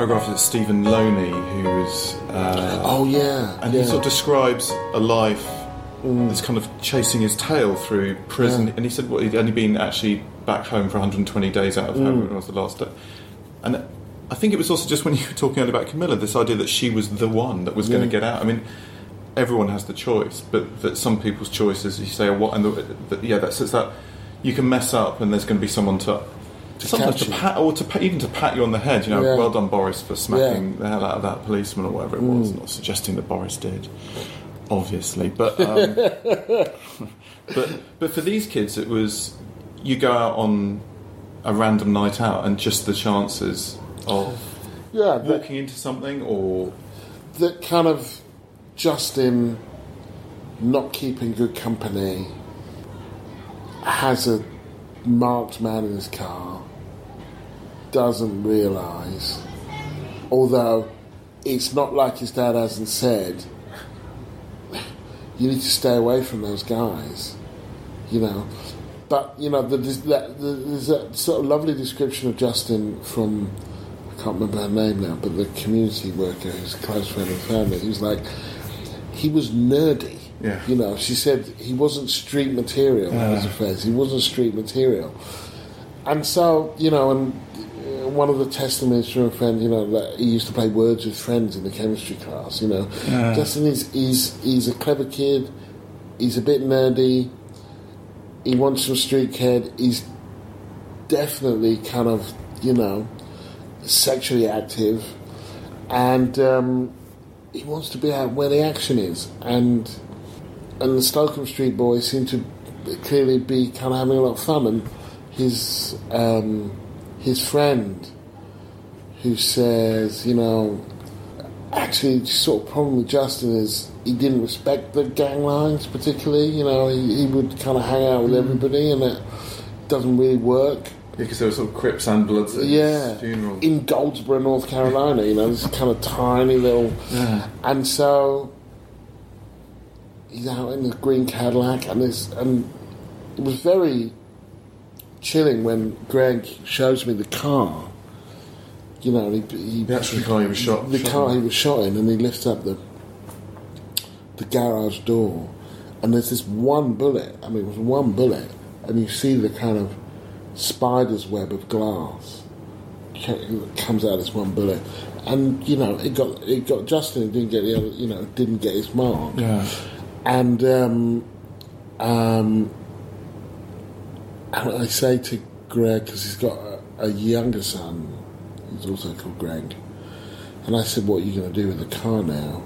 paragraph is Stephen Loney, who's uh, Oh yeah, and yeah. he sort of describes a life that's kind of chasing his tail through prison. Yeah. And he said, well, he'd only been actually back home for 120 days out of Mm. however it was the last day. And I think it was also just when you were talking earlier about Camilla, this idea that she was the one that was going to get out. I mean, everyone has the choice, but that some people's choices, you say, are what, and the, the, yeah, that's it's that you can mess up, and there's going to be someone to. Sometimes catch to pat, or to pat, even to pat you on the head, you know, Yeah. well done, Boris, for smacking Yeah. the hell out of that policeman or whatever it was. Not suggesting that Boris did, obviously, but um, but but for these kids, it was you go out on a random night out, and just the chances of yeah, that, walking into something or that kind of Justin not keeping good company has a marked man in his car, doesn't realise, although it's not like his dad hasn't said, you need to stay away from those guys, you know. But, you know, that, there's that sort of lovely description of Justin from, I can't remember her name now, but the community worker who's a close friend of the family, who's like, he was nerdy. Yeah. You know, she said he wasn't street material, that was the phrase. He wasn't street material. And so, you know, and uh, one of the testimonies from a friend, you know, that he used to play words with friends in the chemistry class, you know. Justin is he's, he's a clever kid, he's a bit nerdy, he wants some street cred, he's definitely kind of, you know, sexually active, and um, he wants to be out where the action is. And and the Slocum Street boys seem to clearly be kind of having a lot of fun. And his um, his friend, who says, you know, actually, the sort of problem with Justin is he didn't respect the gang lines particularly. You know, he, he would kind of hang out with mm. everybody, and it doesn't really work. because there were sort of Crips and Bloods at Yeah, his funeral. in Goldsboro, North Carolina. You know, this kind of tiny little, and so he's out in the green Cadillac, and this, and it was very chilling when Greg shows me the car. You know, he, he the car he was shot. the shot car in. he was shot in, and he lifts up the the garage door, and there's this one bullet. I mean, it was one bullet, and you see the kind of spider's web of glass comes out of this one bullet, and you know it got it got Justin. It didn't get the other, you know, didn't get his mark, Yeah. and um, um, and I say to Greg because he's got a, a younger son, who's also called Greg, and I said, "What are you going to do with the car now?"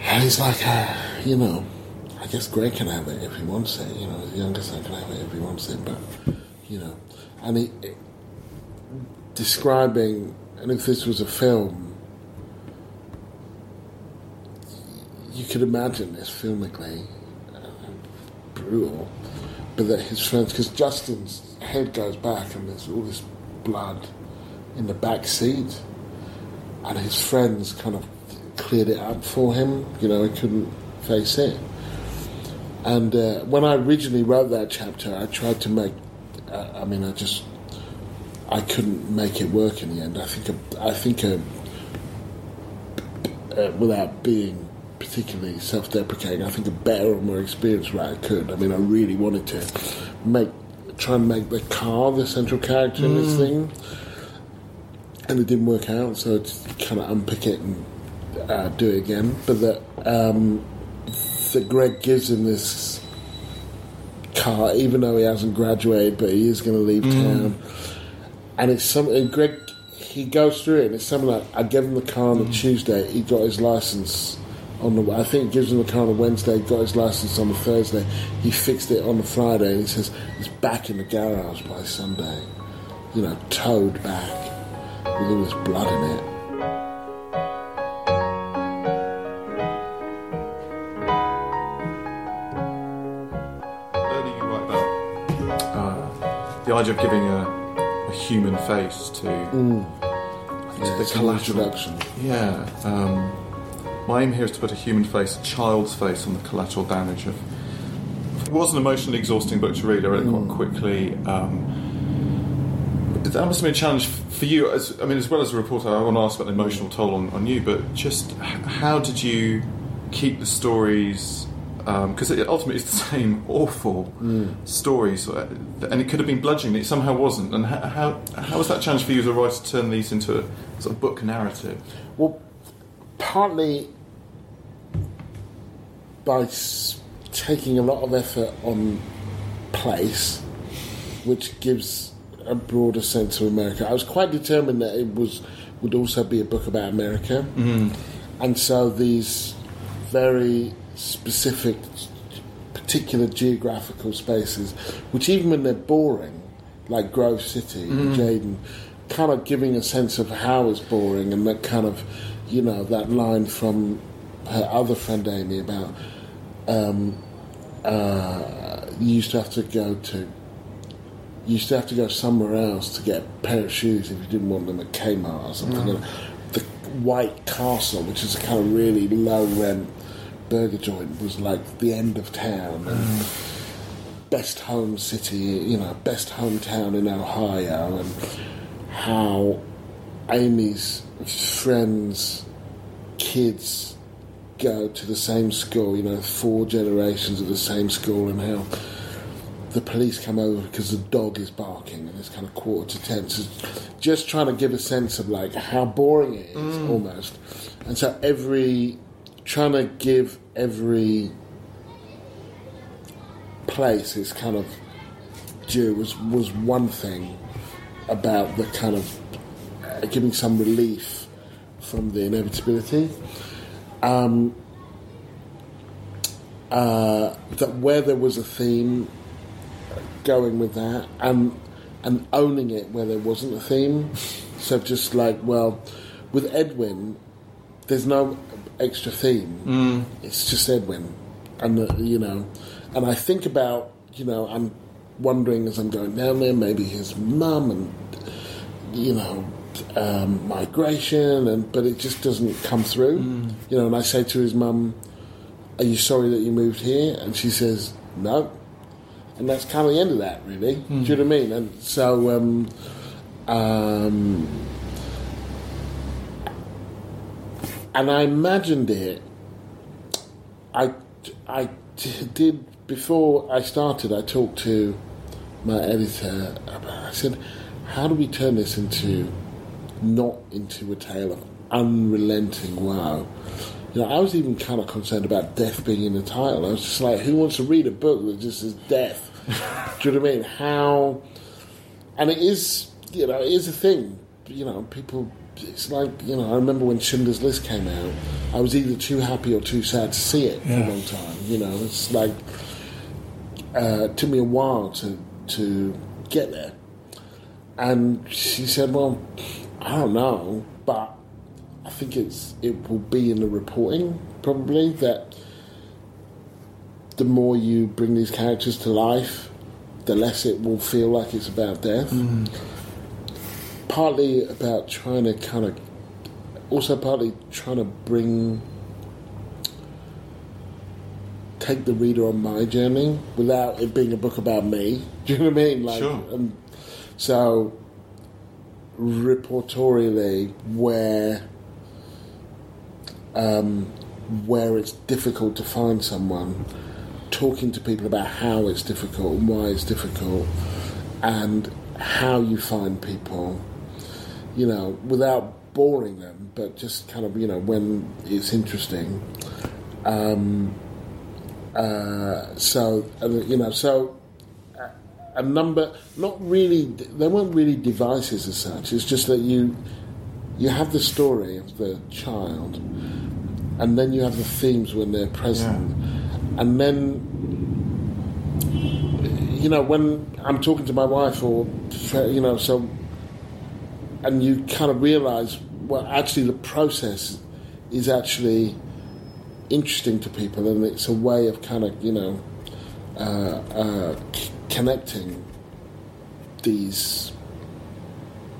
And he's like, uh, "You know, I guess Greg can have it if he wants it. You know, his younger son can have it if he wants it, but you know." And he describing, and if this was a film, you could imagine this filmically uh, brutal, but that his friends, because Justin's head goes back and there's all this blood in the back seat, and his friends kind of cleared it up for him. You know, he couldn't face it. And uh, when I originally wrote that chapter, I tried to make. Uh, I mean, I just I couldn't make it work in the end. I think a, I think a, uh, without being particularly self-deprecating, I think a better or more experienced writer could. I mean, I really wanted to make try and make the car the central character in this thing, and it didn't work out. So I just kind of unpick it and uh, do it again. But that um, that Greg gives him this car, even though he hasn't graduated, but he is going to leave town and it's something. Greg, he goes through it, and it's something like I gave him the car on a Tuesday. He got his license on the. I think gives him the car on a Wednesday. Got his license on the Thursday. He fixed it on the Friday, and he says it's back in the garage by Sunday. You know, towed back with all this blood in it. Earlier you write about uh, the idea of giving a, a human face to, think Yeah, to the collateral. introduction. Yeah. Um, my aim here is to put a human face, a child's face, on the collateral damage of. It was an emotionally exhausting book to read. I read it quite quickly. Um, that must have been a challenge for you. As I mean, as well as a reporter, I want to ask about the emotional toll on, on you. But just how did you keep the stories? Because it ultimately it's the same awful stories, uh, and it could have been bludgeoning. It somehow wasn't. And how, how how was that challenge for you as a writer to turn these into a sort of book narrative? Well, partly by taking a lot of effort on place, which gives a broader sense of America. I was quite determined that it was would also be a book about America, mm-hmm. and so these very specific, particular geographical spaces, which even when they're boring, like Grove City, and Jaden, kind of giving a sense of how it's boring, and that kind of, you know, that line from her other friend Amy about um, uh, you used to have to go to you used to have to go somewhere else to get a pair of shoes if you didn't want them at Kmart or something. And the White Castle, which is a kind of really low rent burger joint, was like the end of town. And best home city, you know, best hometown in Ohio, and how Amy's friends' kids go to the same school, you know, four generations at the same school, and how the police come over because the dog is barking and it's kind of quarter to ten. So just trying to give a sense of like how boring it is mm. almost. And so every, trying to give every place its kind of due was, was one thing about the kind of uh, giving some relief from the inevitability. Um, uh, that where there was a theme, going with that, and and owning it where there wasn't a theme. So just like well, with Edwin, there's no extra theme. It's just Edwin, and uh, you know, and I think about you know I'm wondering as I'm going down there, maybe his mum and you know um, migration, and but it just doesn't come through. You know, and I say to his mum, "Are you sorry that you moved here?" And she says, "No." And that's kind of the end of that, really. Do you know what I mean? And so, um, um, and I imagined it. I, I did before I started. I talked to my editor. About, I said, "How do we turn this into not into a tale of unrelenting woe?" You know, I was even kind of concerned about death being in the title. I was just like, "Who wants to read a book that just says death?" do you know what I mean? How? And it is, you know, it is a thing. You know, people. It's like you know. I remember when Schindler's List came out. I was either too happy or too sad to see it for a long time. You know, it's like uh, it took me a while to to get there. And she said, "Well, I don't know, but I think it's it will be in the reporting probably that the more you bring these characters to life, the less it will feel like it's about death. Partly about trying to kind of, also partly trying to bring, take the reader on my journey without it being a book about me. Do you know what I mean? Like, Sure. um, so reportorially, where um, where it's difficult to find someone, talking to people about how it's difficult and why it's difficult, and how you find people, you know, without boring them, but just kind of, you know, when it's interesting. Um, uh, so, uh, you know, so a- a number, not really, they weren't really devices as such, it's just that you you have the story of the child, and then you have the themes when they're present, and then you know when I'm talking to my wife or you know so, and you kind of realise well actually the process is actually interesting to people, and it's a way of kind of you know uh, uh, c- connecting these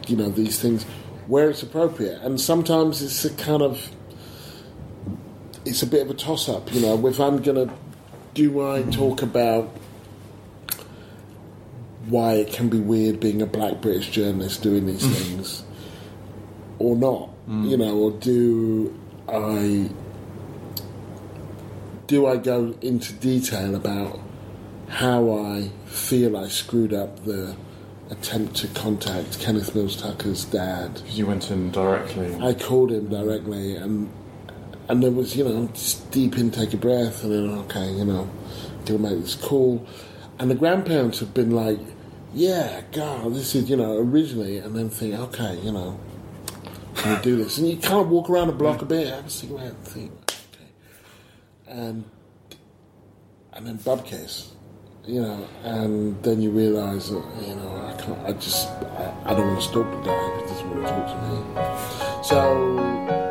you know these things where it's appropriate and sometimes it's a kind of it's a bit of a toss up you know if i'm gonna do i talk about why it can be weird being a black British journalist doing these things, or not. You know, or do I do I go into detail about how I feel I screwed up the attempt to contact Kenneth Mills Tucker's dad? You went in directly. I called him directly, and and there was you know just deep intake of breath, and then okay, you know, gonna make this call, and the grandparents have been like, yeah, God, this is you know originally, and then think, okay, you know, can we do this? And you can't walk around the block a bit, have a cigarette, think, and and then bubcase. You know, and then you realise that you know I can't. I just I, I don't want to stalk the guy. He doesn't want to talk to me. So